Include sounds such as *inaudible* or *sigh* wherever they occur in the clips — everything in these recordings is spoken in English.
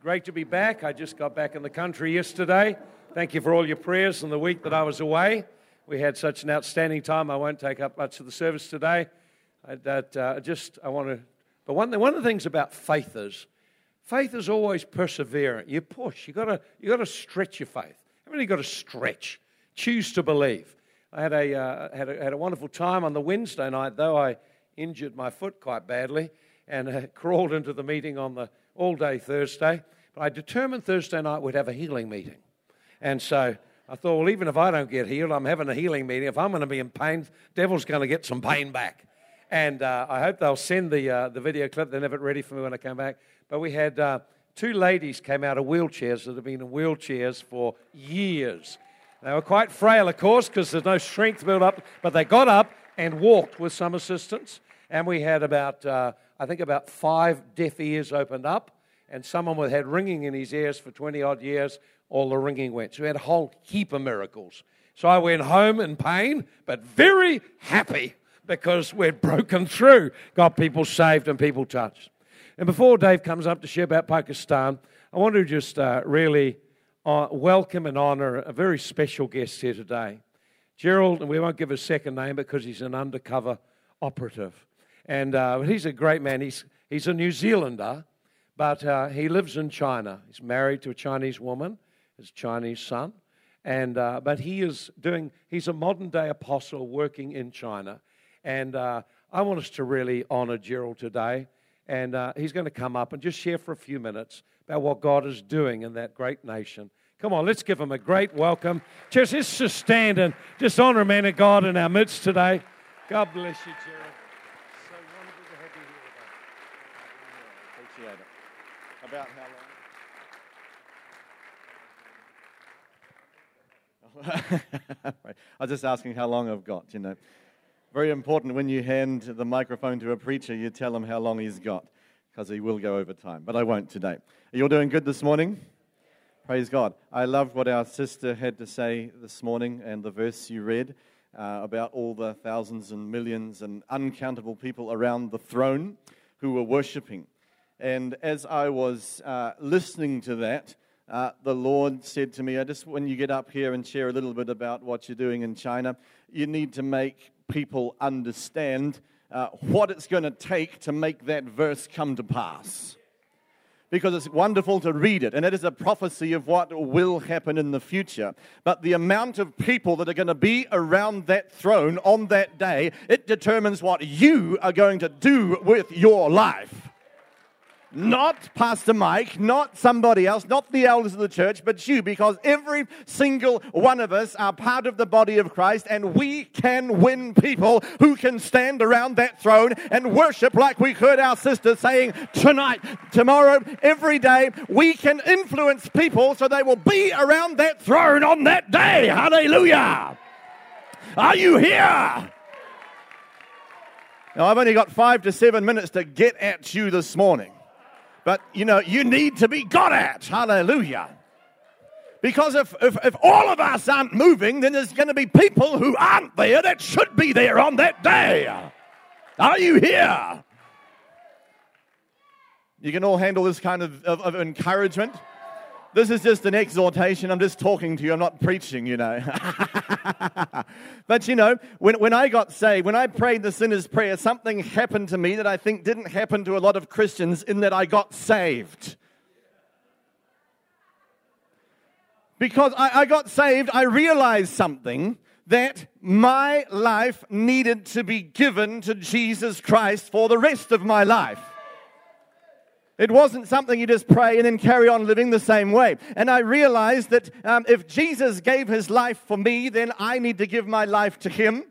great to be back. I just got back in the country yesterday. Thank you for all your prayers in the week that I was away. We had such an outstanding time. I won't take up much of the service today. I, that uh, just I want to. But one, one of the things about faith is, faith is always perseverant. You push. You got to you got to stretch your faith. Everybody got to stretch. Choose to believe. I had a, uh, had a had a wonderful time on the Wednesday night, though I injured my foot quite badly and uh, *laughs* crawled into the meeting on the all day Thursday. But I determined Thursday night we'd have a healing meeting. And so I thought, well, even if I don't get healed, I'm having a healing meeting. If I'm going to be in pain, devil's going to get some pain back. And uh, I hope they'll send the, uh, the video clip. They'll have it ready for me when I come back. But we had uh, two ladies came out of wheelchairs that have been in wheelchairs for years. They were quite frail, of course, because there's no strength built up, but they got up and walked with some assistance. And we had about, uh, I think, about five deaf ears opened up, and someone had ringing in his ears for 20 odd years, all the ringing went. So we had a whole heap of miracles. So I went home in pain, but very happy because we'd broken through, got people saved and people touched. And before Dave comes up to share about Pakistan, I want to just uh, really uh, welcome and honor a very special guest here today. Gerald, and we won't give his second name because he's an undercover operative. And uh, he's a great man. He's, he's a New Zealander, but uh, he lives in China. He's married to a Chinese woman, his Chinese son. And, uh, but he is doing, he's a modern day apostle working in China. And uh, I want us to really honor Gerald today. And uh, he's going to come up and just share for a few minutes about what God is doing in that great nation. Come on, let's give him a great welcome. Just, let's just stand and just honor a man of God in our midst today. God bless you, Gerald. About how long? *laughs* I was just asking how long I've got, you know. Very important when you hand the microphone to a preacher, you tell him how long he's got, because he will go over time. But I won't today. Are you all doing good this morning? Praise God. I loved what our sister had to say this morning and the verse you read uh, about all the thousands and millions and uncountable people around the throne who were worshiping. And as I was uh, listening to that, uh, the Lord said to me, I just, when you get up here and share a little bit about what you're doing in China, you need to make people understand uh, what it's going to take to make that verse come to pass. Because it's wonderful to read it, and it is a prophecy of what will happen in the future. But the amount of people that are going to be around that throne on that day, it determines what you are going to do with your life. Not Pastor Mike, not somebody else, not the elders of the church, but you, because every single one of us are part of the body of Christ, and we can win people who can stand around that throne and worship like we heard our sister saying tonight, tomorrow, every day. We can influence people so they will be around that throne on that day. Hallelujah! Are you here? Now, I've only got five to seven minutes to get at you this morning. But, you know, you need to be got at. Hallelujah. Because if, if, if all of us aren't moving, then there's going to be people who aren't there that should be there on that day. Are you here? You can all handle this kind of, of, of encouragement. This is just an exhortation. I'm just talking to you. I'm not preaching, you know. *laughs* but you know, when, when I got saved, when I prayed the sinner's prayer, something happened to me that I think didn't happen to a lot of Christians in that I got saved. Because I, I got saved, I realized something that my life needed to be given to Jesus Christ for the rest of my life. It wasn't something you just pray and then carry on living the same way. And I realized that um, if Jesus gave his life for me, then I need to give my life to him.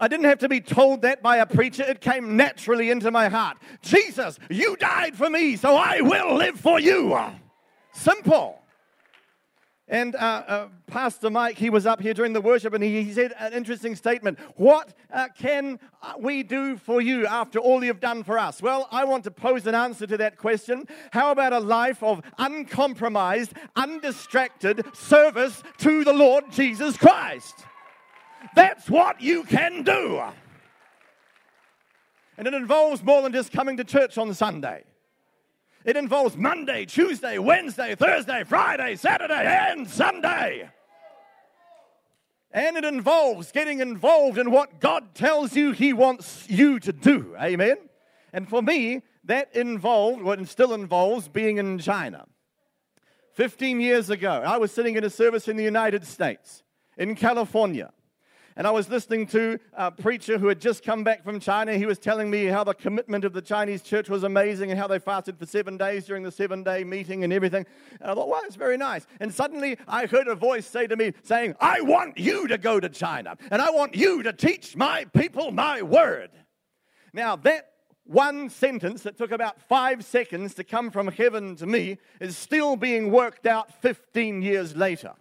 I didn't have to be told that by a preacher. It came naturally into my heart. Jesus, you died for me, so I will live for you. Simple. And uh, uh, Pastor Mike, he was up here during the worship and he, he said an interesting statement. What uh, can uh, we do for you after all you've done for us? Well, I want to pose an answer to that question. How about a life of uncompromised, undistracted service to the Lord Jesus Christ? That's what you can do. And it involves more than just coming to church on Sunday. It involves Monday, Tuesday, Wednesday, Thursday, Friday, Saturday, and Sunday. And it involves getting involved in what God tells you He wants you to do. Amen? And for me, that involved, what still involves, being in China. 15 years ago, I was sitting in a service in the United States, in California. And I was listening to a preacher who had just come back from China. He was telling me how the commitment of the Chinese church was amazing and how they fasted for seven days during the seven day meeting and everything. And I thought, wow, it's very nice. And suddenly I heard a voice say to me, saying, I want you to go to China and I want you to teach my people my word. Now, that one sentence that took about five seconds to come from heaven to me is still being worked out 15 years later.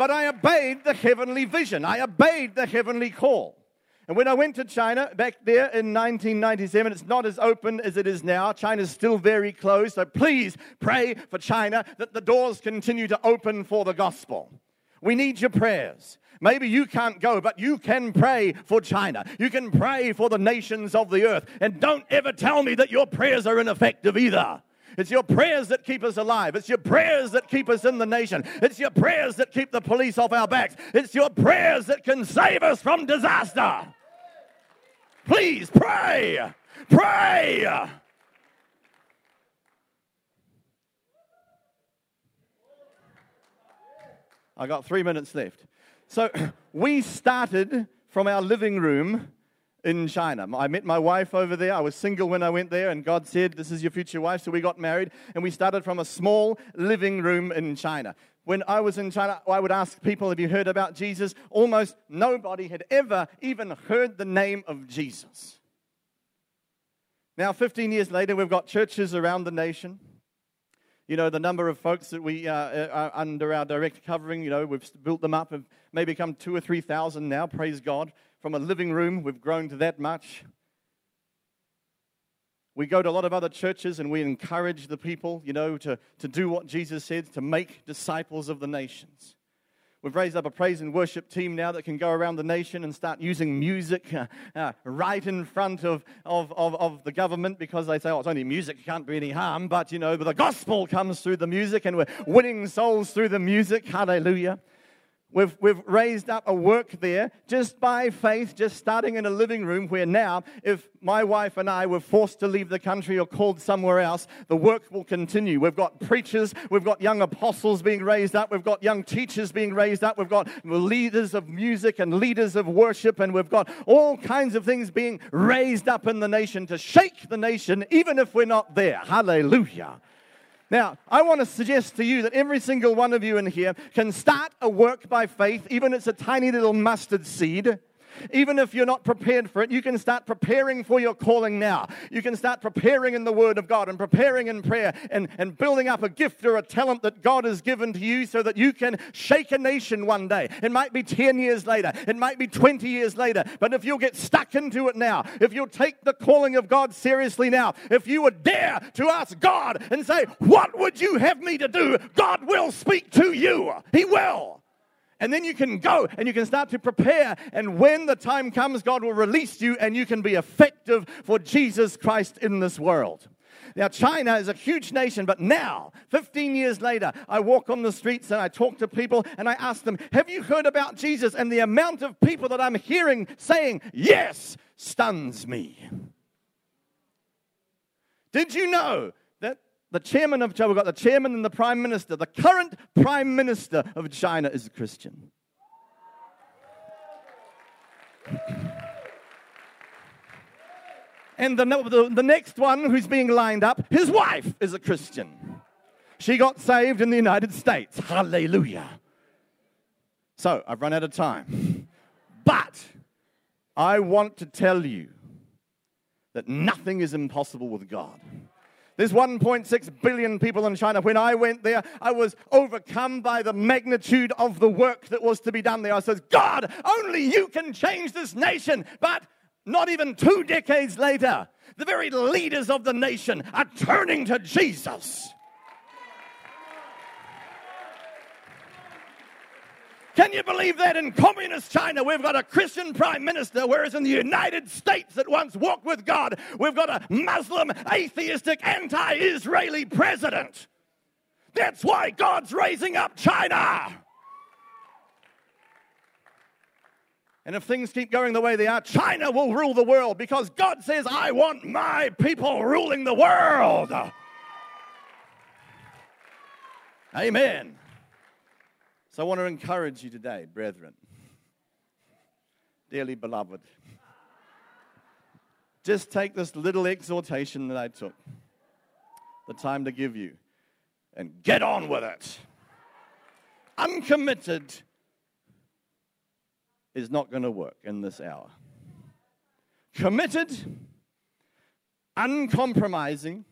But I obeyed the heavenly vision, I obeyed the heavenly call. And when I went to China back there in 1997, it's not as open as it is now. China's still very closed. So please pray for China that the doors continue to open for the gospel. We need your prayers. Maybe you can't go, but you can pray for China. You can pray for the nations of the earth. And don't ever tell me that your prayers are ineffective either. It's your prayers that keep us alive. It's your prayers that keep us in the nation. It's your prayers that keep the police off our backs. It's your prayers that can save us from disaster. Please pray. Pray. I got three minutes left. So *clears throat* we started from our living room in China. I met my wife over there. I was single when I went there, and God said, This is your future wife. So we got married, and we started from a small living room in China. When I was in China, I would ask people, Have you heard about Jesus? Almost nobody had ever even heard the name of Jesus. Now, 15 years later, we've got churches around the nation. You know, the number of folks that we uh, uh are under our direct covering, you know, we've built them up, have maybe come two or 3,000 now, praise God from a living room, we've grown to that much. We go to a lot of other churches and we encourage the people, you know, to, to do what Jesus said, to make disciples of the nations. We've raised up a praise and worship team now that can go around the nation and start using music uh, uh, right in front of, of, of, of, the government because they say, oh, it's only music, can't be any harm. But, you know, but the gospel comes through the music and we're winning souls through the music. Hallelujah. We've, we've raised up a work there just by faith, just starting in a living room where now, if my wife and I were forced to leave the country or called somewhere else, the work will continue. We've got preachers, we've got young apostles being raised up, we've got young teachers being raised up, we've got leaders of music and leaders of worship, and we've got all kinds of things being raised up in the nation to shake the nation, even if we're not there. Hallelujah. Now, I want to suggest to you that every single one of you in here can start a work by faith, even if it's a tiny little mustard seed even if you're not prepared for it, you can start preparing for your calling now. You can start preparing in the Word of God and preparing in prayer and, and building up a gift or a talent that God has given to you so that you can shake a nation one day. It might be 10 years later, it might be 20 years later, but if you'll get stuck into it now, if you'll take the calling of God seriously now, if you would dare to ask God and say, What would you have me to do? God will speak to you. He will. And then you can go and you can start to prepare. And when the time comes, God will release you and you can be effective for Jesus Christ in this world. Now, China is a huge nation, but now, 15 years later, I walk on the streets and I talk to people and I ask them, Have you heard about Jesus? And the amount of people that I'm hearing saying, Yes, stuns me. Did you know the chairman of China, we've got the chairman and the prime minister. The current prime minister of China is a Christian. And the, the, the next one who's being lined up, his wife is a Christian. She got saved in the United States. Hallelujah. So I've run out of time. But I want to tell you that nothing is impossible with God. There's 1.6 billion people in China. When I went there, I was overcome by the magnitude of the work that was to be done there. I said, God, only you can change this nation. But not even two decades later, the very leaders of the nation are turning to Jesus. Can you believe that in communist China we've got a Christian prime minister, whereas in the United States that once walked with God, we've got a Muslim, atheistic, anti Israeli president? That's why God's raising up China. And if things keep going the way they are, China will rule the world because God says, I want my people ruling the world. Amen. So I want to encourage you today, brethren, dearly beloved. Just take this little exhortation that I took, the time to give you, and get on with it. Uncommitted is not going to work in this hour. Committed, uncompromising,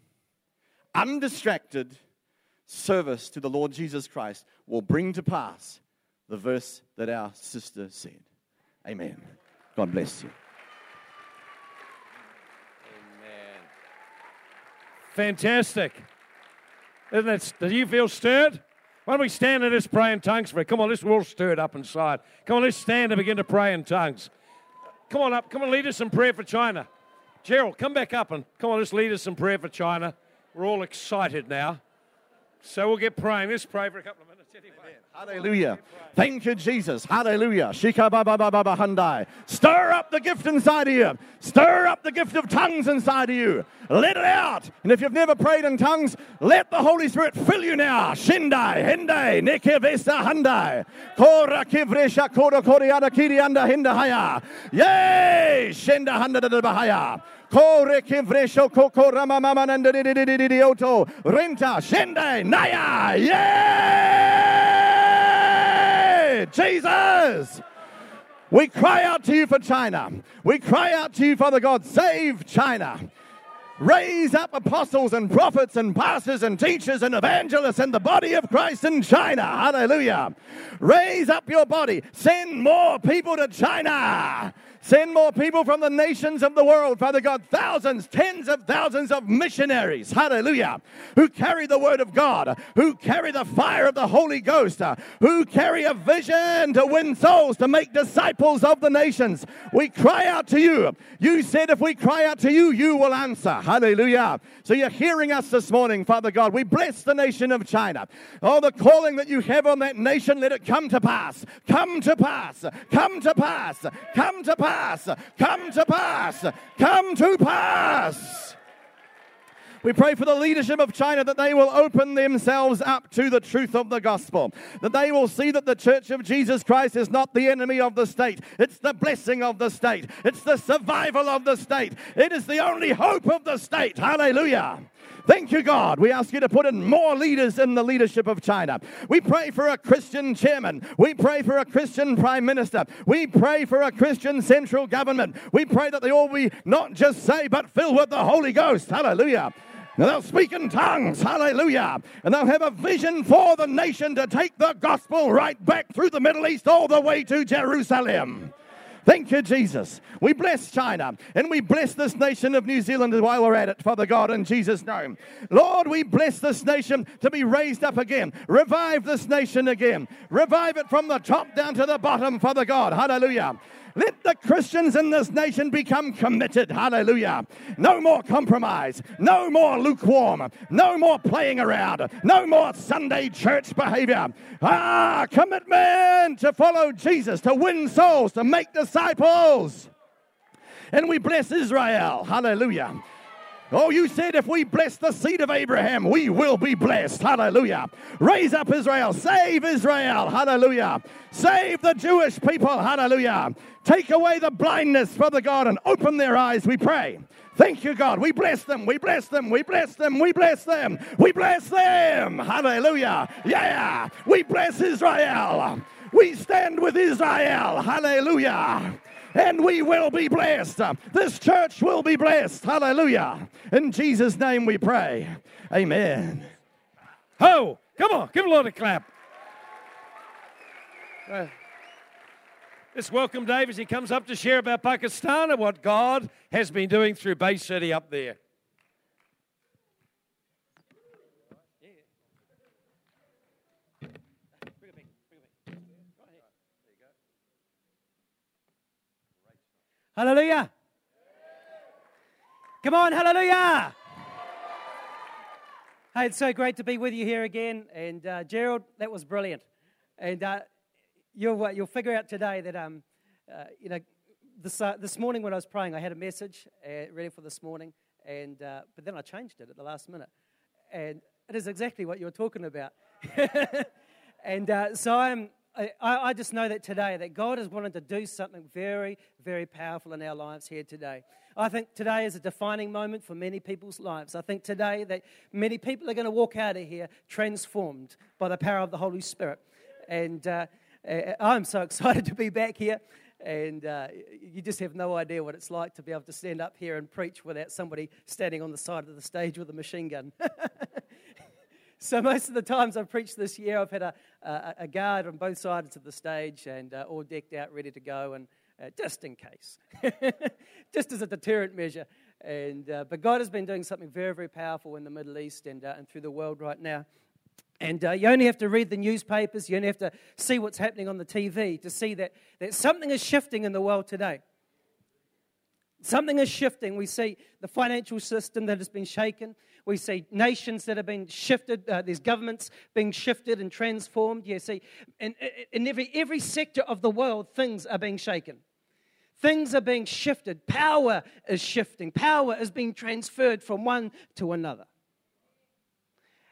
undistracted service to the Lord Jesus Christ will bring to pass the verse that our sister said. Amen. God bless you. Amen. Fantastic. Isn't it? Do you feel stirred? Why don't we stand and just pray in tongues for it? Come on, let's all stir it up inside. Come on, let's stand and begin to pray in tongues. Come on up. Come on, lead us in prayer for China. Gerald, come back up and come on, let's lead us in prayer for China. We're all excited now. So we'll get praying. Let's pray for a couple of minutes anyway. Hallelujah. Thank you, Jesus. Hallelujah. Shika ba ba ba ba ba handai. Stir up the gift inside of you. Stir up the gift of tongues inside of you. Let it out. And if you've never prayed in tongues, let the Holy Spirit fill you now. Shindai, hindai, nekevesa handai. Kora kivresha kora koriada kirianda hindahaya. Yay! Shinda handa da bahaya. Kore kivresho koko rama mama nanda di di di di di oto. Renta, shindai, naya. Yay! Jesus! We cry out to you for China. We cry out to you, Father God, save China. Raise up apostles and prophets and pastors and teachers and evangelists in the body of Christ in China. Hallelujah. Raise up your body. Send more people to China. Send more people from the nations of the world, Father God, thousands, tens of thousands of missionaries, hallelujah, who carry the word of God, who carry the fire of the Holy Ghost, uh, who carry a vision to win souls, to make disciples of the nations. We cry out to you. You said if we cry out to you, you will answer. Hallelujah. So you're hearing us this morning, Father God. We bless the nation of China. Oh, the calling that you have on that nation, let it come to pass. Come to pass. Come to pass. Come to pass pass. Come to pass. Come to pass. We pray for the leadership of China that they will open themselves up to the truth of the gospel, that they will see that the church of Jesus Christ is not the enemy of the state, it's the blessing of the state, it's the survival of the state, it is the only hope of the state. Hallelujah. Thank you, God. We ask you to put in more leaders in the leadership of China. We pray for a Christian chairman. We pray for a Christian prime minister. We pray for a Christian central government. We pray that they all be not just saved, but filled with the Holy Ghost. Hallelujah. And they'll speak in tongues, hallelujah. And they'll have a vision for the nation to take the gospel right back through the Middle East all the way to Jerusalem. Thank you, Jesus. We bless China and we bless this nation of New Zealand while we're at it, Father God, in Jesus' name. Lord, we bless this nation to be raised up again. Revive this nation again. Revive it from the top down to the bottom, Father God. Hallelujah. Let the Christians in this nation become committed. Hallelujah. No more compromise. No more lukewarm. No more playing around. No more Sunday church behavior. Ah, commitment to follow Jesus, to win souls, to make disciples. And we bless Israel. Hallelujah. Oh, you said if we bless the seed of Abraham, we will be blessed. Hallelujah. Raise up Israel. Save Israel. Hallelujah. Save the Jewish people. Hallelujah. Take away the blindness, Father God, and open their eyes, we pray. Thank you, God. We bless them. We bless them. We bless them. We bless them. We bless them. Hallelujah. Yeah. We bless Israel. We stand with Israel. Hallelujah and we will be blessed. This church will be blessed. Hallelujah. In Jesus' name we pray. Amen. Ho! Come on, give a lot of clap. Uh, let's welcome Dave as he comes up to share about Pakistan and what God has been doing through Bay City up there. Hallelujah. Come on, hallelujah. Hey, it's so great to be with you here again. And uh, Gerald, that was brilliant. And uh, you'll, uh, you'll figure out today that, um, uh, you know, this, uh, this morning when I was praying, I had a message uh, ready for this morning. And, but then I changed it at the last minute. And it is exactly what you're talking about. *laughs* and so I'm, I, I just know that today that God has wanted to do something very, very powerful in our lives here today. I think today is a defining moment for many people's lives. I think today that many people are going to walk out of here transformed by the power of the Holy Spirit. And uh, I'm so *laughs* excited to be back here. And uh, you just have no idea what it's like to be able to stand up here and preach without somebody standing on the side of the stage with a machine gun. *laughs* So most of the times I've preached this year, I've had a, a, a guard on both sides of the stage and uh, all decked out, ready to go, and uh, just in case, *laughs* just as a deterrent measure. And uh, but God has been doing something very, very powerful in the Middle East and uh, and through the world right now. And uh, you only have to read the newspapers, you only have to see what's happening on the TV to see that, that something is shifting in the world today. Something is shifting. We see the financial system that has been shaken. We see nations that have been shifted. Uh, there's governments being shifted and transformed. You see, in, in every, every sector of the world, things are being shaken. Things are being shifted. Power is shifting. Power is being transferred from one to another.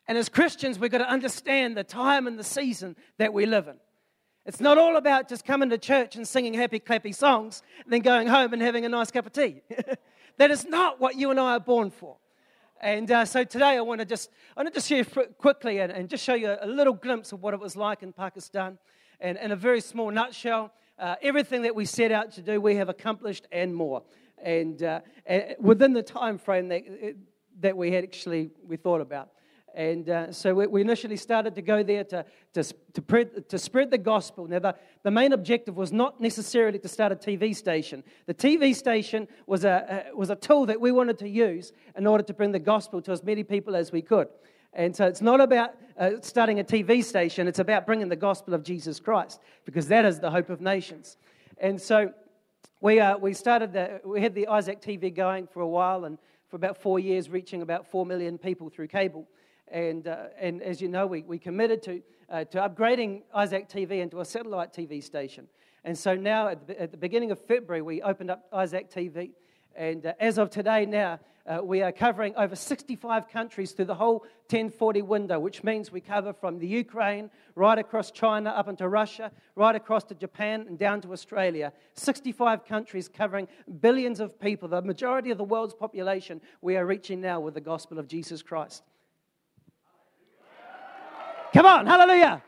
And as Christians, we've got to understand the time and the season that we live in. It's not all about just coming to church and singing happy, clappy songs and then going home and having a nice cup of tea. *laughs* that is not what you and I are born for. And uh, so today I want to just, I want to just share quickly and, and, just show you a little glimpse of what it was like in Pakistan. And in a very small nutshell, uh, everything that we set out to do, we have accomplished and more. And uh, within the time frame that, that we had actually, we thought about. And uh, so we, we, initially started to go there to, to, to, spread, to spread the gospel. Now, the, the main objective was not necessarily to start a TV station. The TV station was a, a, was a tool that we wanted to use in order to bring the gospel to as many people as we could. And so it's not about uh, starting a TV station, it's about bringing the gospel of Jesus Christ, because that is the hope of nations. And so we, uh, we started, the, we had the Isaac TV going for a while, and for about four years, reaching about four million people through cable. And, uh, and as you know, we, we committed to, uh, to upgrading Isaac TV into a satellite TV station. And so now, at the, at the beginning of February, we opened up Isaac TV. And uh, as of today, now, uh, we are covering over 65 countries through the whole 1040 window, which means we cover from the Ukraine right across China up into Russia, right across to Japan and down to Australia. 65 countries covering billions of people, the majority of the world's population, we are reaching now with the gospel of Jesus Christ. Come on, hallelujah.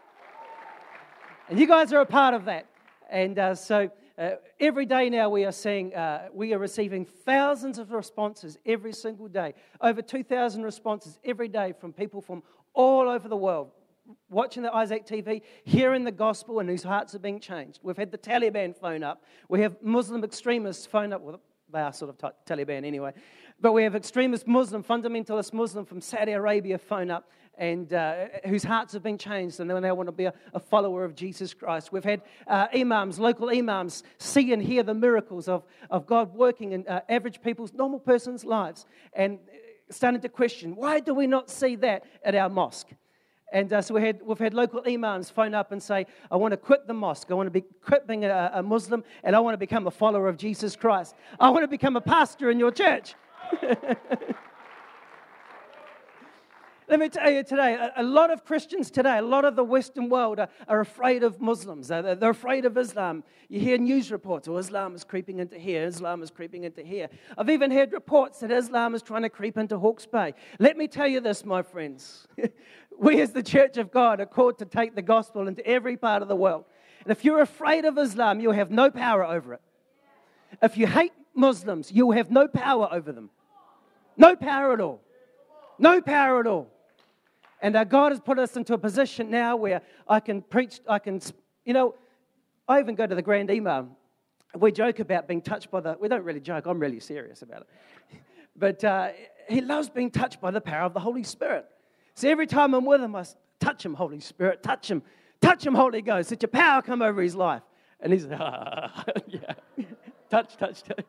And you guys are a part of that. And uh, so uh, every day now we are seeing, uh, we are receiving thousands of responses every single day. Over 2,000 responses every day from people from all over the world watching the Isaac TV, hearing the gospel, and whose hearts are being changed. We've had the Taliban phone up. We have Muslim extremists phone up. Well, they are sort of t- Taliban anyway. But we have extremist Muslim, fundamentalist Muslim from Saudi Arabia phone up and uh, whose hearts have been changed and they now want to be a, a follower of Jesus Christ. We've had uh, imams, local imams, see and hear the miracles of, of God working in uh, average people's, normal person's lives and uh, starting to question why do we not see that at our mosque? And uh, so we had, we've had local imams phone up and say, I want to quit the mosque. I want to be, quit being a, a Muslim and I want to become a follower of Jesus Christ. I want to become a pastor in your church. *laughs* Let me tell you today, a, lot of Christians today, a lot of the Western world are, are afraid of Muslims. They're, they're, afraid of Islam. You hear news reports, oh, Islam is creeping into here, Islam is creeping into here. I've even heard reports that Islam is trying to creep into Hawke's Bay. Let me tell you this, my friends. *laughs* we, as the Church of God, are called to take the gospel into every part of the world. And if you're afraid of Islam, you'll have no power over it. If you hate Muslims, you'll have no power over them. No power at all. No power at all. And uh, God has put us into a position now where I can preach, I can, you know, I even go to the Grand Imam. We joke about being touched by the, we don't really joke, I'm really serious about it. *laughs* But uh, he loves being touched by the power of the Holy Spirit. So every time I'm with him, I touch him, Holy Spirit, touch him, touch him, Holy Ghost. Let your power come over his life. And he's ah, *laughs* yeah. *laughs* touch, touch, touch.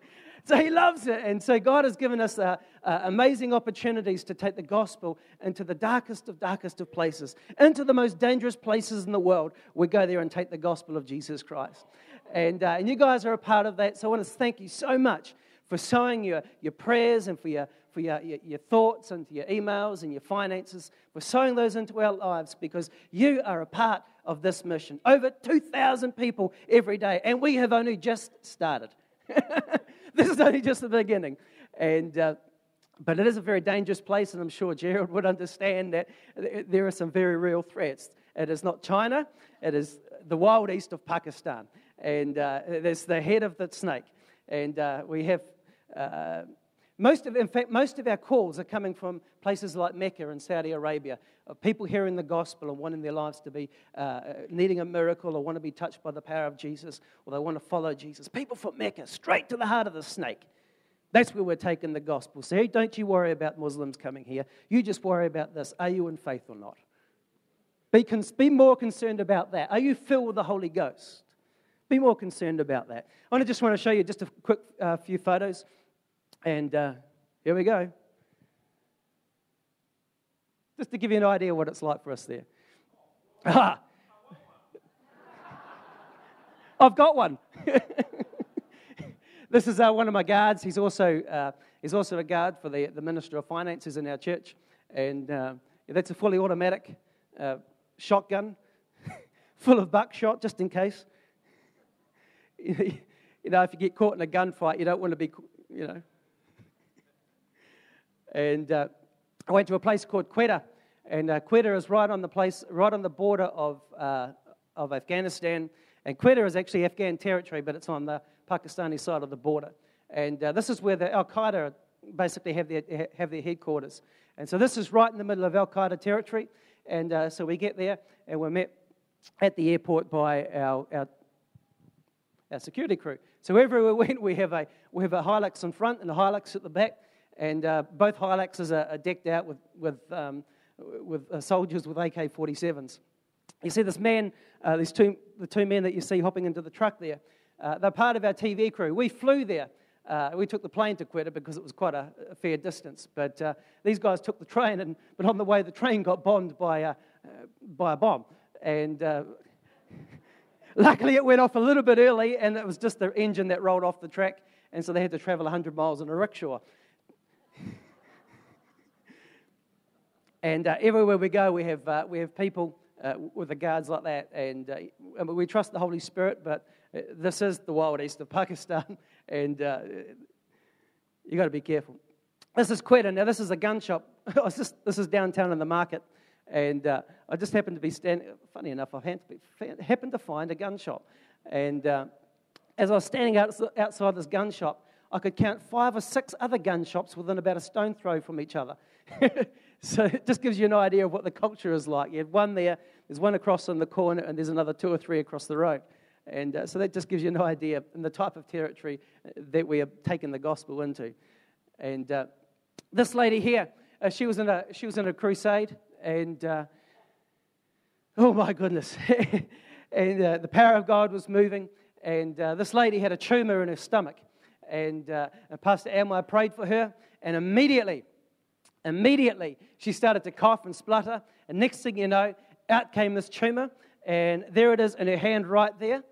So he loves it. And so God has given us uh, uh, amazing opportunities to take the gospel into the darkest of darkest of places, into the most dangerous places in the world. We go there and take the gospel of Jesus Christ. And, uh, and you guys are a part of that. So I want to thank you so much for sowing your, your prayers and for your, for your, your, your, thoughts and your emails and your finances, for sowing those into our lives because you are a part of this mission. Over 2,000 people every day, and we have only just started. *laughs* *laughs* this is only just the beginning. And, uh, but it is a very dangerous place, and I'm sure Gerald would understand that there are some very real threats. It is not China, it is the wild east of Pakistan. And uh, there's the head of the snake. And uh, we have uh, most of, in fact, most of our calls are coming from places like Mecca and Saudi Arabia, of people hearing the gospel and wanting their lives to be uh, needing a miracle or want to be touched by the power of Jesus or they want to follow Jesus. People from Mecca, straight to the heart of the snake. That's where we're taking the gospel. So don't you worry about Muslims coming here. You just worry about this. Are you in faith or not? Be, cons- be more concerned about that. Are you filled with the Holy Ghost? Be more concerned about that. I just want to show you just a quick uh, few photos. And uh, here we go. Just to give you an idea what it's like for us there. Ah. I've got one. *laughs* this is uh, one of my guards. He's also, uh, he's also a guard for the, the Minister of Finances in our church. And uh, that's a fully automatic uh, shotgun *laughs* full of buckshot, just in case. *laughs* you know, if you get caught in a gunfight, you don't want to be, you know, and uh, I went to a place called Quetta, and uh, Quetta is right on the place, right on the border of, uh, of Afghanistan. And Quetta is actually Afghan territory, but it's on the Pakistani side of the border. And uh, this is where the Al Qaeda basically have their, have their headquarters. And so this is right in the middle of Al Qaeda territory. And uh, so we get there, and we're met at the airport by our, our, our security crew. So wherever we went, we have a, we have a Hilux in front and a Hilux at the back. And uh, both Hiluxes are, are, decked out with, with, um, with uh, soldiers with AK 47s. You see, this man, uh, these two, the two men that you see hopping into the truck there, uh, they're part of our TV crew. We flew there. Uh, we took the plane to Quetta because it was quite a, a fair distance. But uh, these guys took the train, and, but on the way, the train got bombed by, by a bomb. And *laughs* luckily, it went off a little bit early, and it was just the engine that rolled off the track. And so they had to travel 100 miles in a rickshaw. And uh, everywhere we go, we have, uh, we have people uh, with the guards like that. And, uh, we trust the Holy Spirit, but uh, this is the wild east of *laughs* Pakistan, and uh, you've got to be careful. This is Quetta. Now, this is a gun shop. *laughs* just, this is downtown in the market. And I just happened to be standing, funny enough, I happened to find a gun shop. And as I was standing outside this gun shop, I could count five or six other gun shops within about a stone throw from each other. *laughs* *laughs* So it just gives you an idea of what the culture is like. You have one there, there's one across on the corner, and there's another two or three across the road. And uh, so that just gives you an idea in the type of territory uh, that we have taken the gospel into. And uh, this lady here, uh, she, was in a, she was in a crusade, and uh, oh my goodness. *laughs* and uh, the power of God was moving, and this lady had a tumor in her stomach. And, and Pastor Amway prayed for her, and immediately Immediately, she started to cough and splutter. And next thing you know, out came this tumor. And there it is in her hand right there.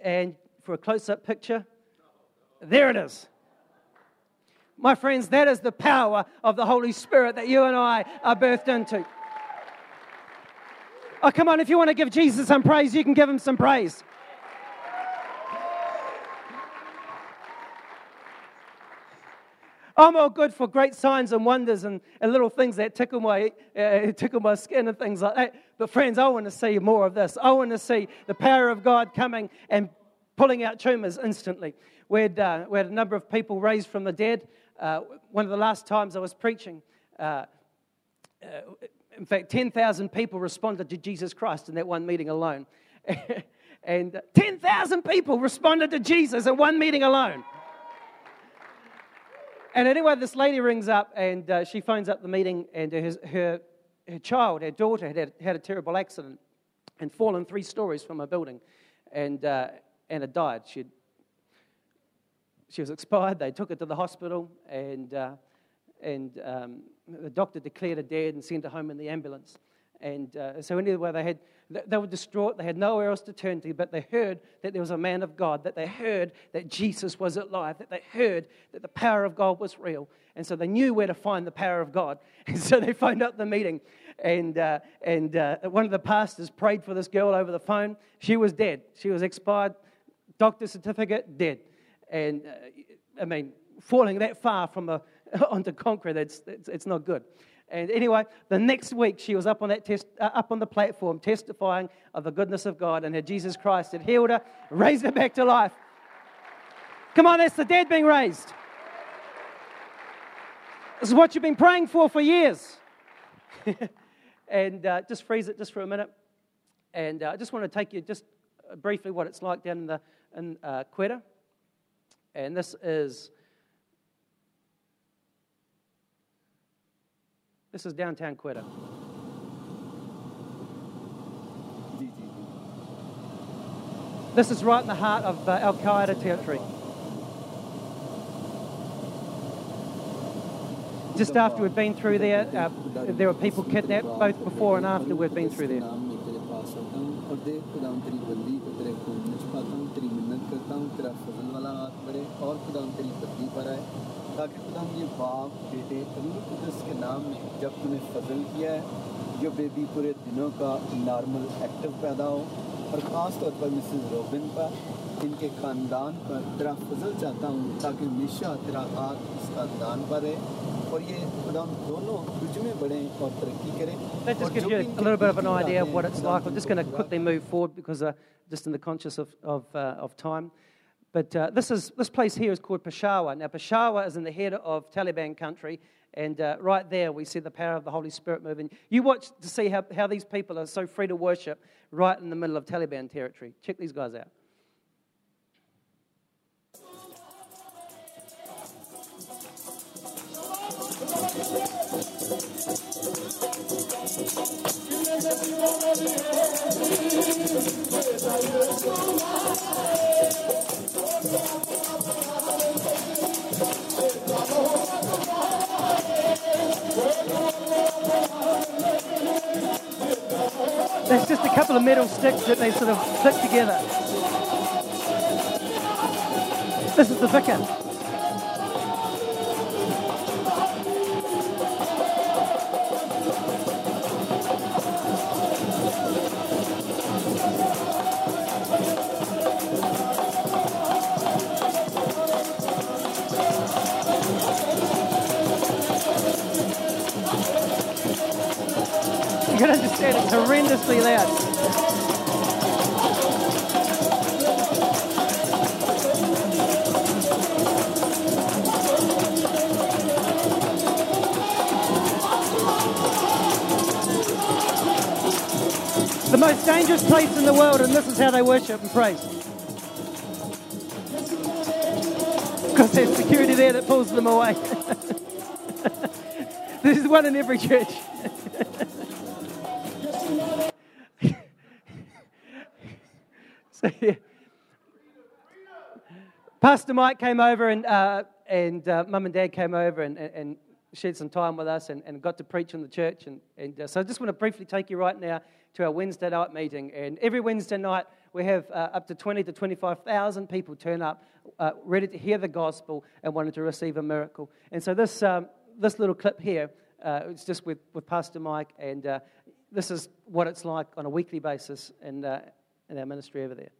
And for a close up picture, there it is. My friends, that is the power of the Holy Spirit that you and I are birthed into. Oh, come on, if you want to give Jesus some praise, you can give him some praise. I'm all good for great signs and wonders and, and little things that tickle my, uh, tickle my skin and things like that. But, friends, I want to see more of this. I want to see the power of God coming and pulling out tumors instantly. We had, uh, we had a number of people raised from the dead. Uh, one of the last times I was preaching, uh, uh, in fact, 10,000 people responded to Jesus Christ in that one meeting alone. *laughs* and 10,000 people responded to Jesus in one meeting alone. And anyway, this lady rings up and uh, she phones up the meeting, and her, her, her child, her daughter, had had a terrible accident and fallen three stories from a building and, uh, and had died. She'd she was expired. They took her to the hospital, and, uh, and um, the doctor declared her dead and sent her home in the ambulance. And uh, so, anyway, they, had, they were distraught. They had nowhere else to turn to, but they heard that there was a man of God, that they heard that Jesus was alive, that they heard that the power of God was real. And so they knew where to find the power of God. *laughs* And so they phoned up the meeting. And, uh, and uh, one of the pastors prayed for this girl over the phone. She was dead. She was expired, doctor certificate, dead. And uh, I mean, falling that far from a, *laughs* onto concrete, it's, it's, it's not good. And anyway, the next week she was up on that test, uh, up on the platform testifying of the goodness of God and how Jesus Christ had healed her, raised her back to life. Come on, that's the dead being raised. This is what you've been praying for for years. *laughs* and uh, just freeze it just for a minute. And uh, I just want to take you just briefly what it's like down in the in uh, Quetta. And this is this is downtown Quetta. This is right in the heart of uh, Al Qaeda territory. Just after we've been through there, uh, there were people kidnapped both before and after we've been through there. ताकि खुदाम ये बाप बेटे अमीर कुदस के नाम में जब तूने फजल किया है जो बेबी पूरे दिनों का नॉर्मल एक्टिव पैदा हो और ख़ास तौर पर मिसेस रोबिन पर इनके ख़ानदान पर तेरा फजल चाहता हूँ ताकि हमेशा तेरा हाथ इस ख़ानदान पर रहे और ये खुदाम दोनों तुझ में बढ़े और तरक्की करें That just gives you a little bit of an idea of what it's like. I'm just going to quickly move forward because uh, just in the conscious of, of, uh, of time. But uh, this, is, this place here is called Peshawar. Now, Peshawar is in the head of Taliban country, and uh, right there we see the power of the Holy Spirit moving. You watch to see how, how these people are so free to worship right in the middle of Taliban territory. Check these guys out. There's just a couple of metal sticks that they sort of stick together. This is the vicar. Understand it's horrendously loud. The most dangerous place in the world, and this is how they worship and praise. Because there's security there that pulls them away. *laughs* There's one in every church. Pastor Mike came over and, uh, and uh, mum and dad came over and, and, shared some time with us and, and got to preach in the church. And, and uh, so I just want to briefly take you right now to our Wednesday night meeting. And every Wednesday night, we have uh, up to 20 to 25,000 people turn up uh, ready to hear the gospel and wanting to receive a miracle. And so this, um, this little clip here, uh, it's just with, with Pastor Mike, and uh, this is what it's like on a weekly basis in, uh, in our ministry over there.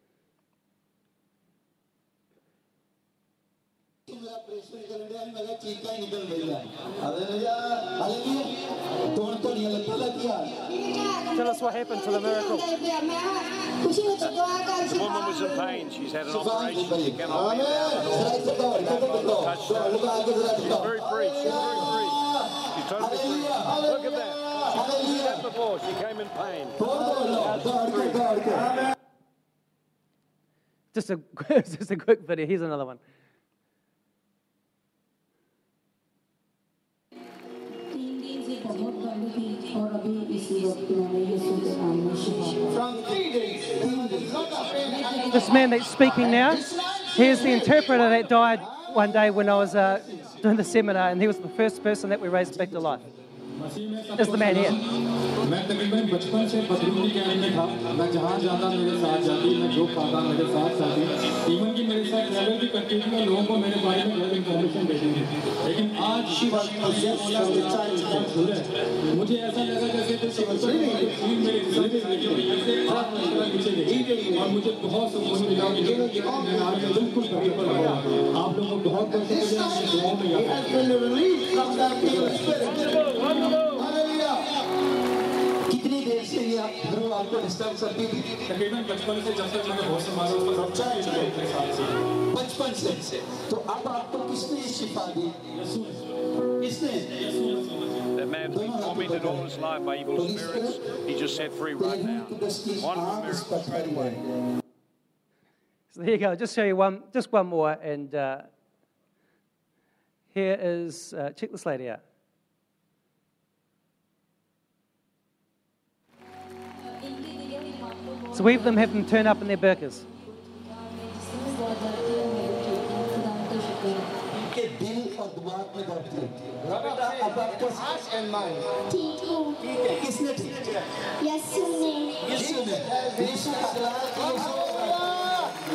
Tell us what happened to the miracle. The woman was in pain. She's had an operation. She cannot be She's very free. She's very free. She's totally free. Look at that. She did that before. She came in pain. Just a, *laughs* just a quick video. Here's another one. This man that's speaking now, here's the interpreter that died one day when I was uh, doing the seminar, and he was the first person that we raised back to life. Is the man here? मैं तकरीबन बचपन से बदरूनी camp में था मैं जहाँ जाता मेरे साथ जाती मैं जो खाता मेरे साथ जाती इवन की मेरे साथ ट्रैवल भी करती थी मैं लोगों को मेरे बारे में गलत इन्फॉर्मेशन देती थी लेकिन आज the childhood. मुझे ऐसा लगा जैसे तो है और मुझे बहुत सुकून मिला कि बिल्कुल हो आप लोगों को बहुत बहुत शुक्रिया देर से ये ध्रुव आपको डिस्टर्ब करती थी तकरीबन बचपन से जब तक मैंने होश संभाला उस पर सब चले इतने साल से बचपन से तो अब आपको किसने ये शिफा दी किसने That man's been tormented all his life by evil spirits. He just set free right now. Wonderful miracle straight away. So there you go. Just show you one, just one more, and uh, here is uh, check this lady out. So we have them have them turn up in their burkas. के दिल और दिमाग में दर्द थी बेटा अब आपको हार्ट एंड माइंड ठीक हूँ ठीक है किसने ठीक किया यीशु ने यीशु ने यीशु का सलाम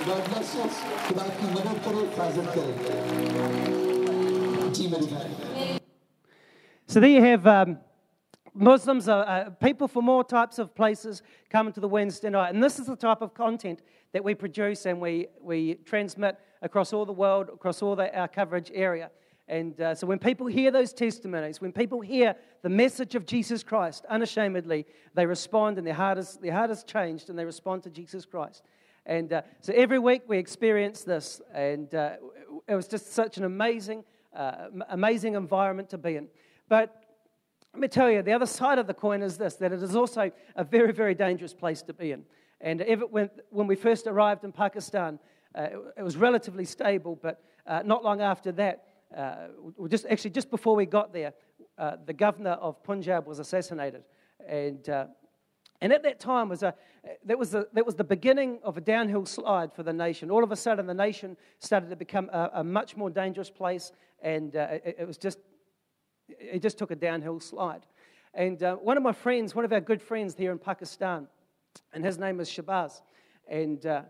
गॉड ब्लेस यू खुदा की मदद करे हिफाजत करे जी मेरी भाई So there you have um, Muslims, are, uh, people from all types of places coming to the Wednesday night. And this is the type of content that we produce and we, we transmit across all the world, across all the, our coverage area. And uh, so when people hear those testimonies, when people hear the message of Jesus Christ, unashamedly, they respond and their heart is, their heart is changed and they respond to Jesus Christ. And uh, so every week we experience this. And uh, it was just such an amazing, uh, amazing environment to be in. But let me tell you, the other side of the coin is this that it is also a very, very dangerous place to be in. And when, when we first arrived in Pakistan, uh, it, it was relatively stable, but uh, not long after that, uh, just, actually just before we got there, uh, the governor of Punjab was assassinated. And, uh, and at that time, was a, that, was the, that was the beginning of a downhill slide for the nation. All of a sudden, the nation started to become a, a much more dangerous place, and uh, it, it was just it just took a downhill slide. And uh, one of my friends, one of our good friends here in Pakistan, and his name is Shahbaz. And uh,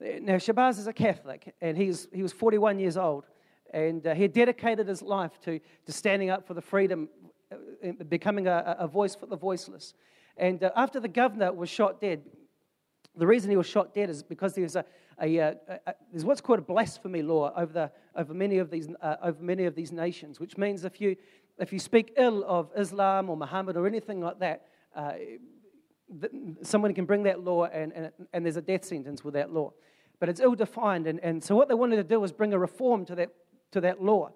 now Shahbaz is a Catholic, and he's, he was 41 years old. And uh, he dedicated his life to, to standing up for the freedom, uh, becoming a, a voice for the voiceless. And uh, after the governor was shot dead, the reason he was shot dead is because there's a, a, a, a there's what's called a blasphemy law over, the, over, many of these, uh, over many of these nations, which means if you, if you speak ill of Islam or Muhammad or anything like that, uh, th- someone can bring that law and, and, and there's a death sentence with that law. But it's ill defined. And, and so what they wanted to do was bring a reform to that, to that law.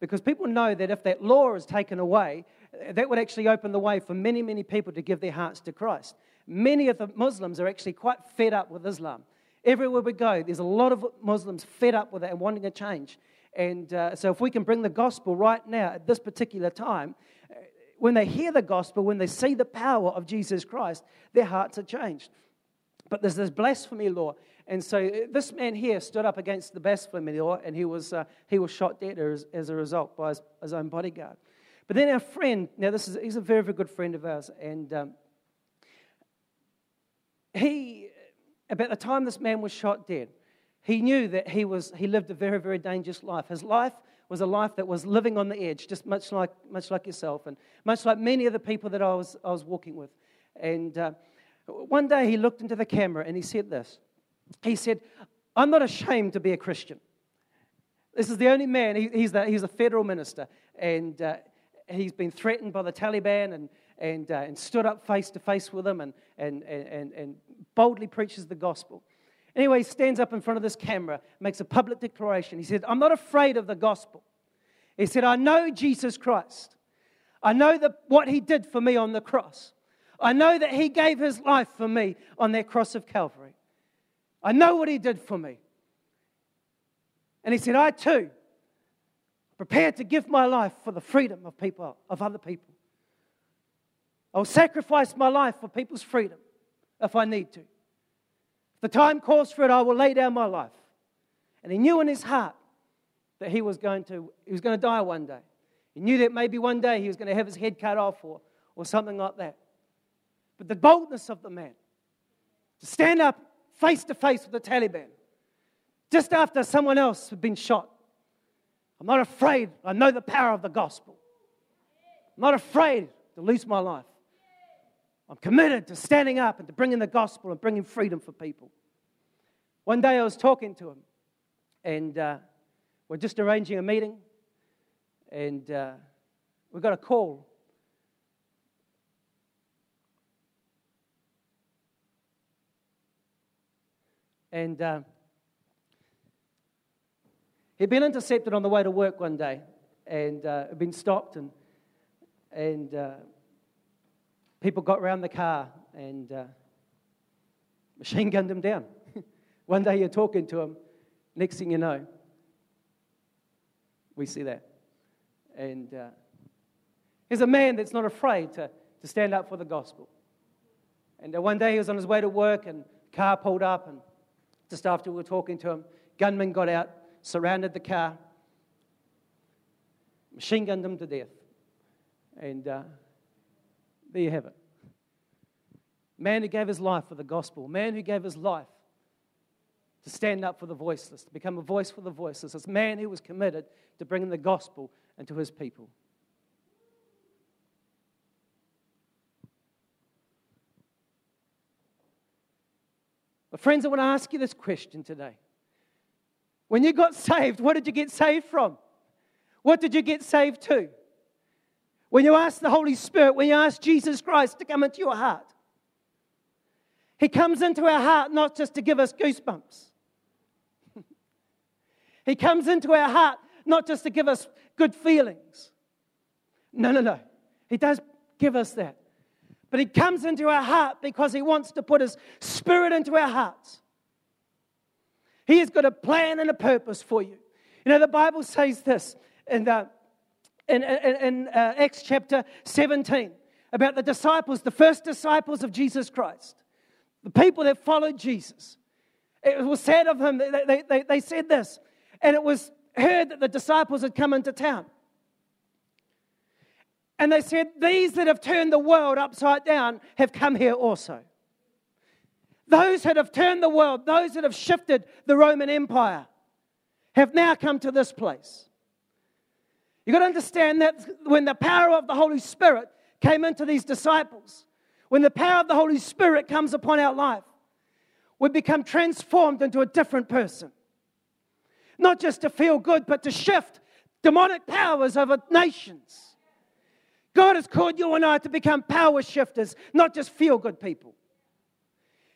Because people know that if that law is taken away, that would actually open the way for many, many people to give their hearts to Christ. Many of the Muslims are actually quite fed up with Islam. Everywhere we go, there's a lot of Muslims fed up with it and wanting a change. And uh, so, if we can bring the gospel right now at this particular time, uh, when they hear the gospel, when they see the power of Jesus Christ, their hearts are changed. But there's this blasphemy law. And so, uh, this man here stood up against the blasphemy law, and he was, uh, he was shot dead as, as a result by his, his, own bodyguard. But then our friend, now this is, he's a very, very good friend of ours, and um, he, about the time this man was shot dead, he knew that he, was, he lived a very, very dangerous life. His life was a life that was living on the edge, just much like, much like yourself, and much like many of the people that I was, I was walking with. And uh, one day he looked into the camera and he said this. He said, I'm not ashamed to be a Christian. This is the only man, he, he's, the, he's a federal minister, and uh, he's been threatened by the Taliban and, and, uh, and stood up face to face with them and, and, and, and boldly preaches the gospel. Anyway, he stands up in front of this camera, makes a public declaration. He said, I'm not afraid of the gospel. He said, I know Jesus Christ. I know that what he did for me on the cross. I know that he gave his life for me on that cross of Calvary. I know what he did for me. And he said, I too prepared to give my life for the freedom of people, of other people. I'll sacrifice my life for people's freedom if I need to. The time calls for it, I will lay down my life. And he knew in his heart that he was going to, he was going to die one day. He knew that maybe one day he was going to have his head cut off or, or something like that. But the boldness of the man to stand up face to face with the Taliban just after someone else had been shot. I'm not afraid. I know the power of the gospel. I'm not afraid to lose my life. I'm committed to standing up and to bringing the gospel and bringing freedom for people. One day I was talking to him, and uh, we're just arranging a meeting, and uh, we got a call. And uh, he'd been intercepted on the way to work one day and uh, had been stopped, and, and uh, people got around the car and uh, machine gunned him down. *laughs* one day you're talking to him, next thing you know, we see that. And uh, he's a man that's not afraid to, to stand up for the gospel. And uh, one day he was on his way to work, and car pulled up, and just after we were talking to him, gunmen got out, surrounded the car, machine gunned him to death. And uh, there you have it. Man who gave his life for the gospel, man who gave his life to stand up for the voiceless, to become a voice for the voiceless. This man who was committed to bringing the gospel into his people. But, friends, I want to ask you this question today. When you got saved, what did you get saved from? What did you get saved to? When you ask the Holy Spirit, when you ask Jesus Christ to come into your heart, He comes into our heart not just to give us goosebumps, *laughs* he comes into our heart not just to give us good feelings. No, no, no. He does give us that. But He comes into our heart because He wants to put His Spirit into our hearts. He has got a plan and a purpose for you. You know, the Bible says this in, uh, in, in, in uh, Acts chapter 17 about the disciples, the first disciples of Jesus Christ, the people that followed Jesus. It was said of them, they, they, they said this and it was heard that the disciples had come into town. And they said, These that have turned the world upside down have come here also. Those that have turned the world, those that have shifted the Roman Empire, have now come to this place. You've got to understand that when the power of the Holy Spirit came into these disciples, when the power of the Holy Spirit comes upon our life, we become transformed into a different person not just to feel good, but to shift demonic powers over nations. God has called you and I to become power shifters, not just feel good people.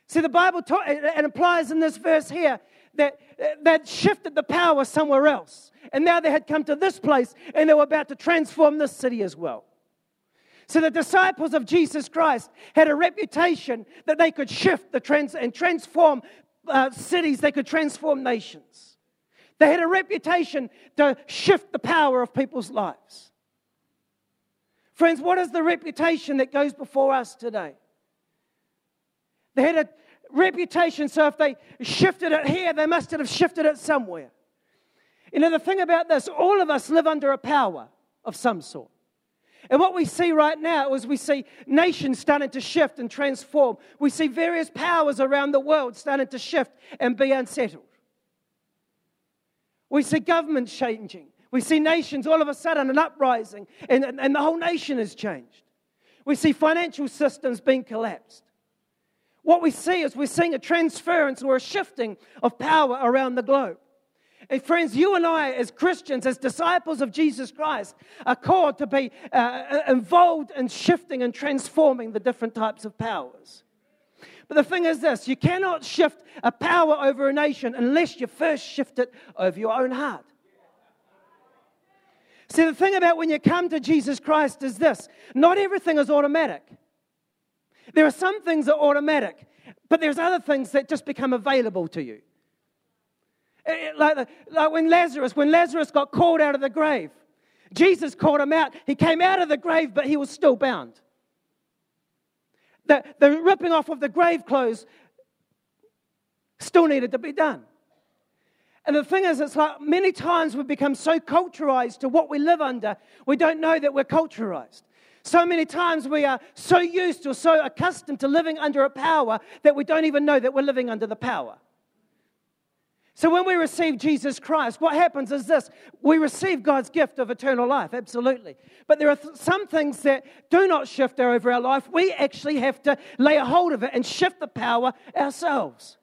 See, the Bible ta- it implies in this verse here that that shifted the power somewhere else. And now they had come to this place and they were about to transform this city as well. So the disciples of Jesus Christ had a reputation that they could shift the trans- and transform uh, cities, they could transform nations. They had a reputation to shift the power of people's lives. Friends, what is the reputation that goes before us today? They had a reputation, so if they shifted it here, they must have shifted it somewhere. You know, the thing about this, all of us live under a power of some sort. And what we see right now is we see nations starting to shift and transform. We see various powers around the world starting to shift and be unsettled. We see governments changing. We see nations all of a sudden an uprising, and, and, and the whole nation has changed. We see financial systems being collapsed. What we see is we're seeing a transference or a shifting of power around the globe. And friends, you and I, as Christians, as disciples of Jesus Christ, are called to be uh, involved in shifting and transforming the different types of powers. But the thing is this you cannot shift a power over a nation unless you first shift it over your own heart. See, the thing about when you come to Jesus Christ is this not everything is automatic. There are some things that are automatic, but there's other things that just become available to you. Eh, eh, like, like when Lazarus, when Lazarus got called out of the grave, Jesus called him out. He came out of the grave, but he was still bound. The, the ripping off of the grave clothes still needed to be done. And the thing is, it's like many times we've become so culturized to what we live under, we don't know that we're culturized. So many times we are so used or so accustomed to living under a power that we don't even know that we're living under the power. So when we receive Jesus Christ, what happens is this we receive God's gift of eternal life, absolutely. But there are th- some things that do not shift over our life. We actually have to lay a hold of it and shift the power ourselves.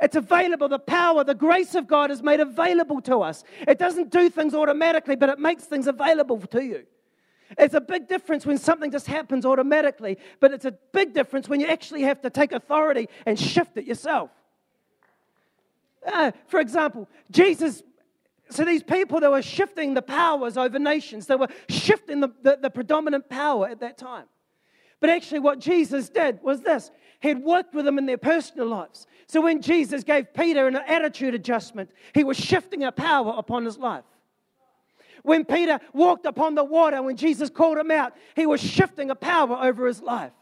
It's available. The power, the grace of God is made available to us. It doesn't do things automatically, but it makes things available to you. It's a big difference when something just happens automatically, but it's a big difference when you actually have to take authority and shift it yourself. Uh, for example, Jesus, so these people that were shifting the powers over nations, they were shifting the, the, the predominant power at that time. But actually, what Jesus did was this He had worked with them in their personal lives. So when Jesus gave Peter an attitude adjustment, he was shifting a power upon his life. When Peter walked upon the water, when Jesus called him out, he was shifting a power over his life.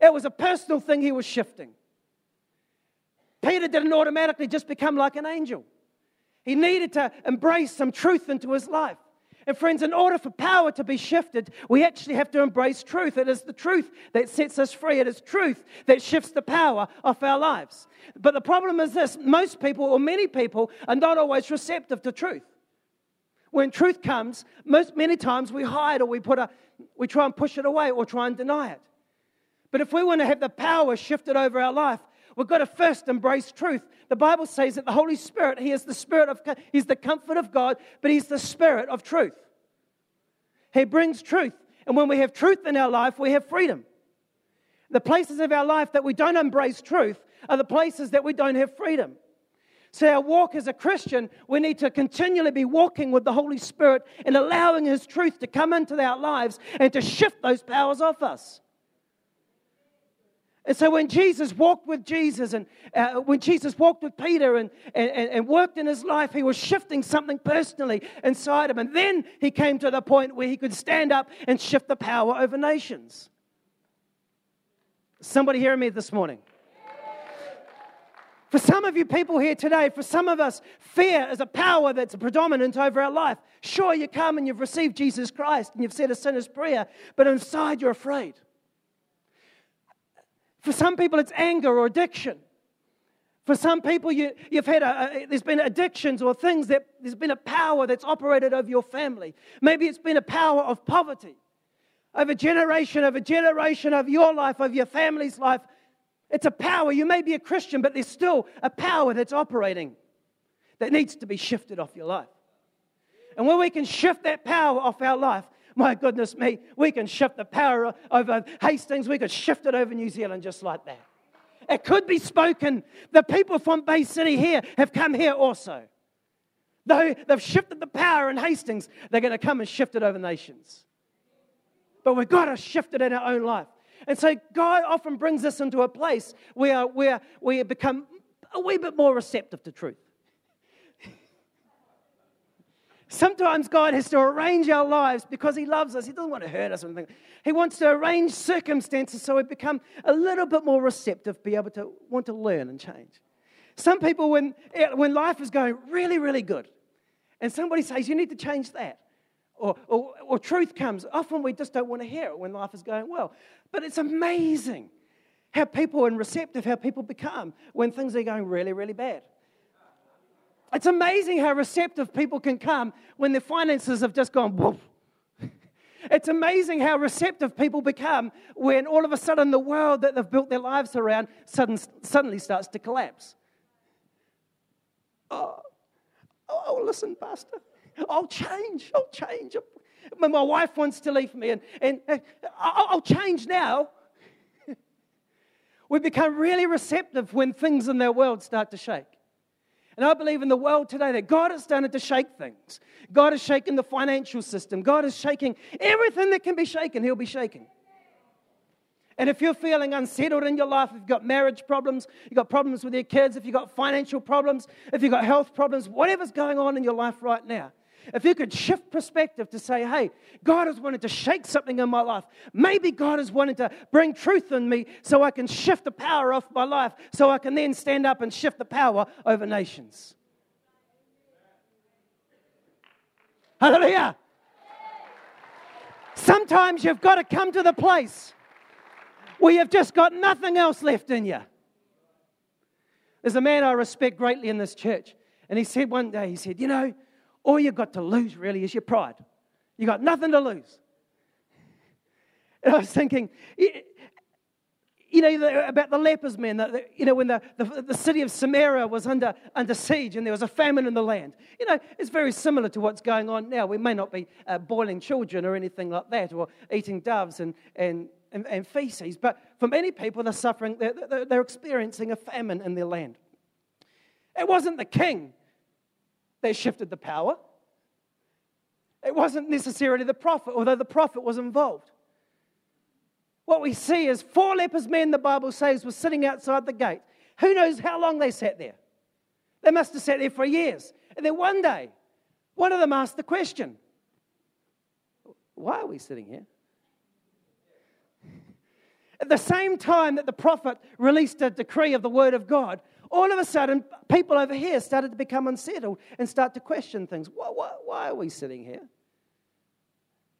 It was a personal thing he was shifting. Peter didn't automatically just become like an angel. He needed to embrace some truth into his life. And friends, in order for power to be shifted, we actually have to embrace truth. It is the truth that sets us free. It is truth that shifts the power of our lives. But the problem is this most people, or many people, are not always receptive to truth. When truth comes, most many times we hide or we put a we try and push it away or try and deny it. But if we want to have the power shifted over our life, we've got to first embrace truth. The Bible says that the Holy Spirit, He is the Spirit of, He's the comfort of God, but He's the Spirit of truth. He brings truth. And when we have truth in our life, we have freedom. The places of our life that we don't embrace truth are the places that we don't have freedom. So, our walk as a Christian, we need to continually be walking with the Holy Spirit and allowing His truth to come into our lives and to shift those powers off us. And so when Jesus walked with Jesus and uh, when Jesus walked with Peter and, and, and worked in his life, he was shifting something personally inside him. And then he came to the point where he could stand up and shift the power over nations. Somebody hearing me this morning? For some of you people here today, for some of us, fear is a power that's predominant over our life. Sure, you come and you've received Jesus Christ and you've said a sinner's prayer, but inside you're afraid. For some people, it's anger or addiction. For some people, you, have had a, a, there's been addictions or things that there's been a power that's operated over your family. Maybe it's been a power of poverty over generation, over generation of your life, of your family's life. It's a power. You may be a Christian, but there's still a power that's operating that needs to be shifted off your life. And when we can shift that power off our life, my goodness me, we can shift the power over Hastings, we could shift it over New Zealand just like that. It could be spoken. The people from Bay City here have come here also. Though they've shifted the power in Hastings, they're going to come and shift it over nations. But we've got to shift it in our own life. And so God often brings us into a place where, where we become a wee bit more receptive to truth. Sometimes God has to arrange our lives because He loves us. He doesn't want to hurt us or anything. He wants to arrange circumstances so we become a little bit more receptive, be able to want to learn and change. Some people, when, when life is going really, really good, and somebody says, You need to change that, or, or, or truth comes, often we just don't want to hear it when life is going well. But it's amazing how people are receptive, how people become when things are going really, really bad. It's amazing how receptive people can come when their finances have just gone woof. *laughs* It's amazing how receptive people become when all of a sudden the world that they've built their lives around sudden, suddenly starts to collapse. Oh, oh, listen, Pastor, I'll change, I'll change. When my wife wants to leave me, and, and uh, I'll change now. *laughs* we become really receptive when things in their world start to shake. And I believe in the world today that God has started to shake things. God is shaking the financial system. God is shaking everything that can be shaken, He'll be shaking. And if you're feeling unsettled in your life, if you've got marriage problems, you've got problems with your kids, if you've got financial problems, if you've got health problems, whatever's going on in your life right now, if you could shift perspective to say, hey, God has wanted to shake something in my life. Maybe God has wanted to bring truth in me so I can shift the power off my life, so I can then stand up and shift the power over nations. Hallelujah. Sometimes you've got to come to the place where you've just got nothing else left in you. There's a man I respect greatly in this church, and he said one day, he said, You know, all you've got to lose really is your pride. You've got nothing to lose. And I was thinking, you know, about the lepers, man. you know, when the, the, the, city of Samaria was under, under siege and there was a famine in the land. You know, it's very similar to what's going on now. We may not be uh, boiling children or anything like that or eating doves and, and, and, and feces, but for many people, they're suffering, they're, they're experiencing a famine in their land. It wasn't the king that shifted the power, it wasn't necessarily the prophet, although the prophet was involved what we see is four lepers men, the Bible says, were sitting outside the gate. Who knows how long they sat there? They must have sat there for years. And then one day, one of them asked the question Why are we sitting here? At the same time that the prophet released a decree of the word of God, all of a sudden, people over here started to become unsettled and start to question things. Why, why, why are we sitting here?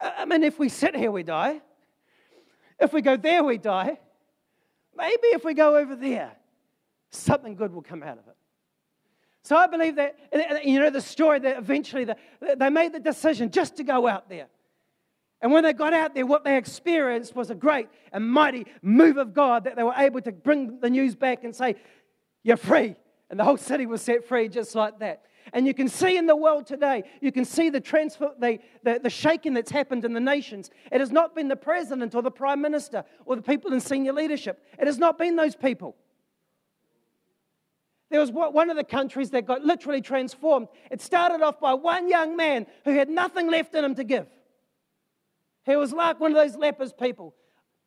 I mean, if we sit here, we die. If we go there, we die. Maybe if we go over there, something good will come out of it. So I believe that, you know, the story that eventually the, they made the decision just to go out there. And when they got out there, what they experienced was a great and mighty move of God that they were able to bring the news back and say, You're free. And the whole city was set free just like that. And you can see in the world today, you can see the transfer, the, the, the shaking that's happened in the nations. It has not been the president or the prime minister or the people in senior leadership. It has not been those people. There was one of the countries that got literally transformed. It started off by one young man who had nothing left in him to give. He was like one of those lepers people.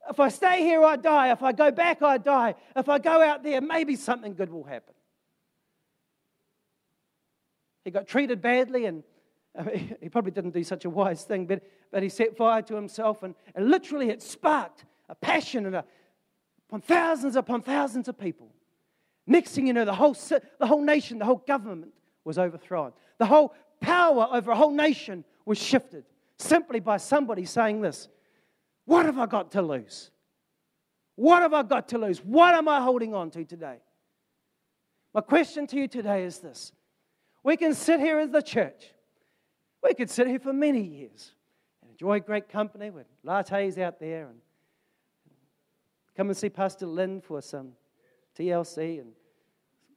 If I stay here, I die. If I go back, I die. If I go out there, maybe something good will happen. He got treated badly, and uh, *laughs* he probably didn't do such a wise thing, but, but he set fire to himself, and, and literally it sparked a passion and a, upon thousands upon thousands of people. Next thing you know, the whole, the whole nation, the whole government was overthrown. The whole power over a whole nation was shifted simply by somebody saying this What have I got to lose? What have I got to lose? What am I holding on to today? My question to you today is this we can sit here as the church. We could sit here for many years and enjoy great company with lattes out there and come and see Pastor Lynn for some TLC and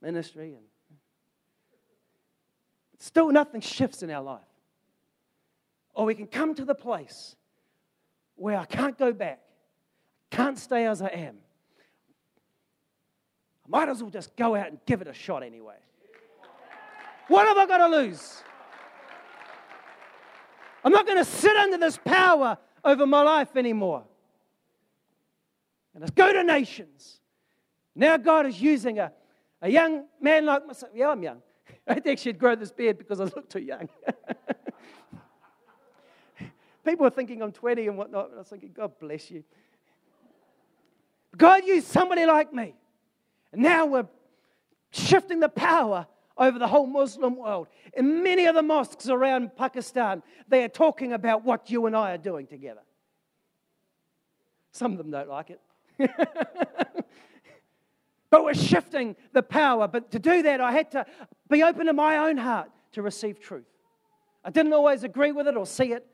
ministry. And still, nothing shifts in our life. Or we can come to the place where I can't go back, can't stay as I am. I might as well just go out and give it a shot anyway. What have I got to lose? I'm not going to sit under this power over my life anymore. And let's go to nations. Now God is using a, a young man like myself. Yeah, I'm young. *laughs* I think she'd grow this beard because I look too young. *laughs* People are thinking I'm 20 and whatnot. And I was thinking, God bless you. God used somebody like me. And now we're shifting the power over the whole Muslim world. In many of the mosques around Pakistan, they are talking about what you and I are doing together. Some of them don't like it. *laughs* but we're shifting the power. But to do that, I had to be open in my own heart to receive truth. I didn't always agree with it or see it,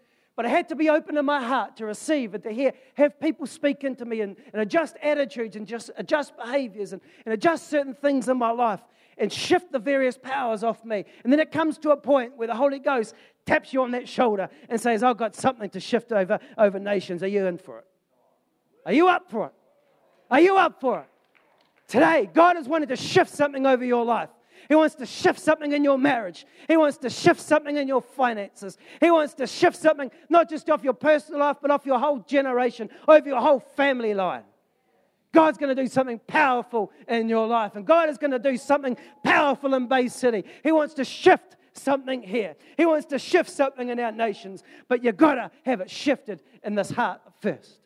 but I had to be open in my heart to receive and to hear, have people speak into me and, and adjust attitudes and just adjust behaviors and, and adjust certain things in my life and shift the various powers off me. And then it comes to a point where the Holy Ghost taps you on that shoulder and says, I've got something to shift over, over nations. Are you in for it? Are you up for it? Are you up for it? Today, God has wanted to shift something over your life. He wants to shift something in your marriage. He wants to shift something in your finances. He wants to shift something not just off your personal life, but off your whole generation, over your whole family line. God's going to do something powerful in your life. And God is going to do something powerful in Bay City. He wants to shift something here. He wants to shift something in our nations, but you've got to have it shifted in this heart first.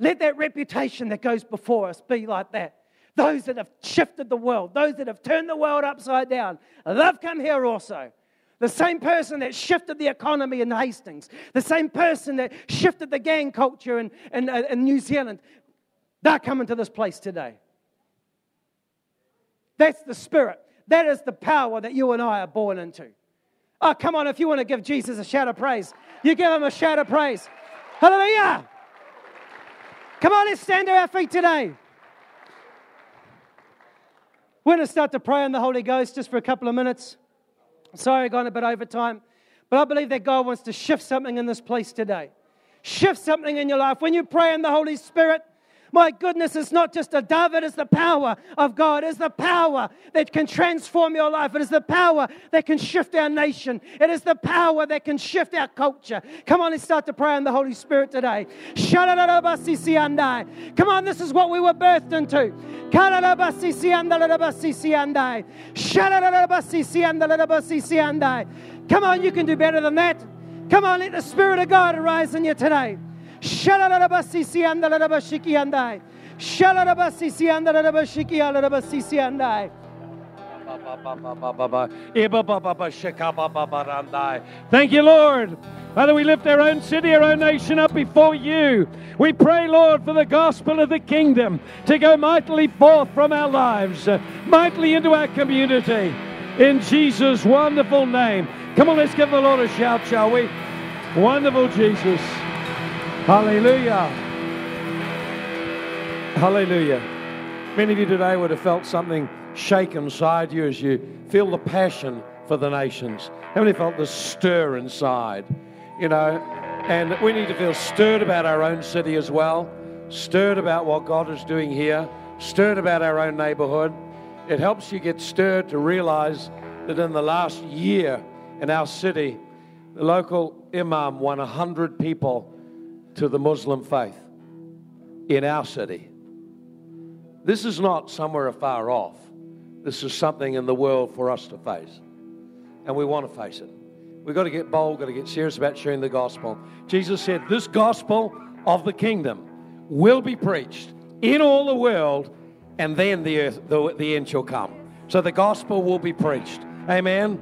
Let that reputation that goes before us be like that. Those that have shifted the world, those that have turned the world upside down, they've come here also. The same person that shifted the economy in Hastings, the same person that shifted the gang culture in, in, uh, in New Zealand, they're coming to this place today. That's the spirit. That is the power that you and I are born into. Oh, come on, if you want to give Jesus a shout of praise, you give him a shout of praise. Hallelujah. Come on, let's stand to our feet today. We're going to start to pray in the Holy Ghost just for a couple of minutes. Sorry, I've gone a bit over time, but I believe that God wants to shift something in this place today. Shift something in your life. When you pray in the Holy Spirit, my goodness, it's not just a dove, it is the power of God. It is the power that can transform your life. It is the power that can shift our nation. It is the power that can shift our culture. Come on, let's start to pray in the Holy Spirit today. Come on, this is what we were birthed into. Come on, you can do better than that. Come on, let the Spirit of God arise in you today. Shalarabasisi andalarabashiki andai. Shalarabasisi andalarabashiki alarabasisi andai. Thank you, Lord. Father, we lift our own city, our own nation up before you. We pray, Lord, for the gospel of the kingdom to go mightily forth from our lives, mightily into our community. In Jesus' wonderful name. Come on, let's give the Lord a shout, shall we? Wonderful Jesus. Hallelujah. Hallelujah. Many of you today would have felt something shake inside you as you feel the passion for the nations. How many felt the stir inside? You know, and we need to feel stirred about our own city as well, stirred about what God is doing here, stirred about our own neighborhood. It helps you get stirred to realize that in the last year in our city, the local imam won 100 people to the Muslim faith in our city. This is not somewhere afar off. This is something in the world for us to face. And we want to face it. We've got to get bold, got to get serious about sharing the gospel. Jesus said, This gospel of the kingdom will be preached in all the world, and then the, earth, the, the end shall come. So the gospel will be preached. Amen.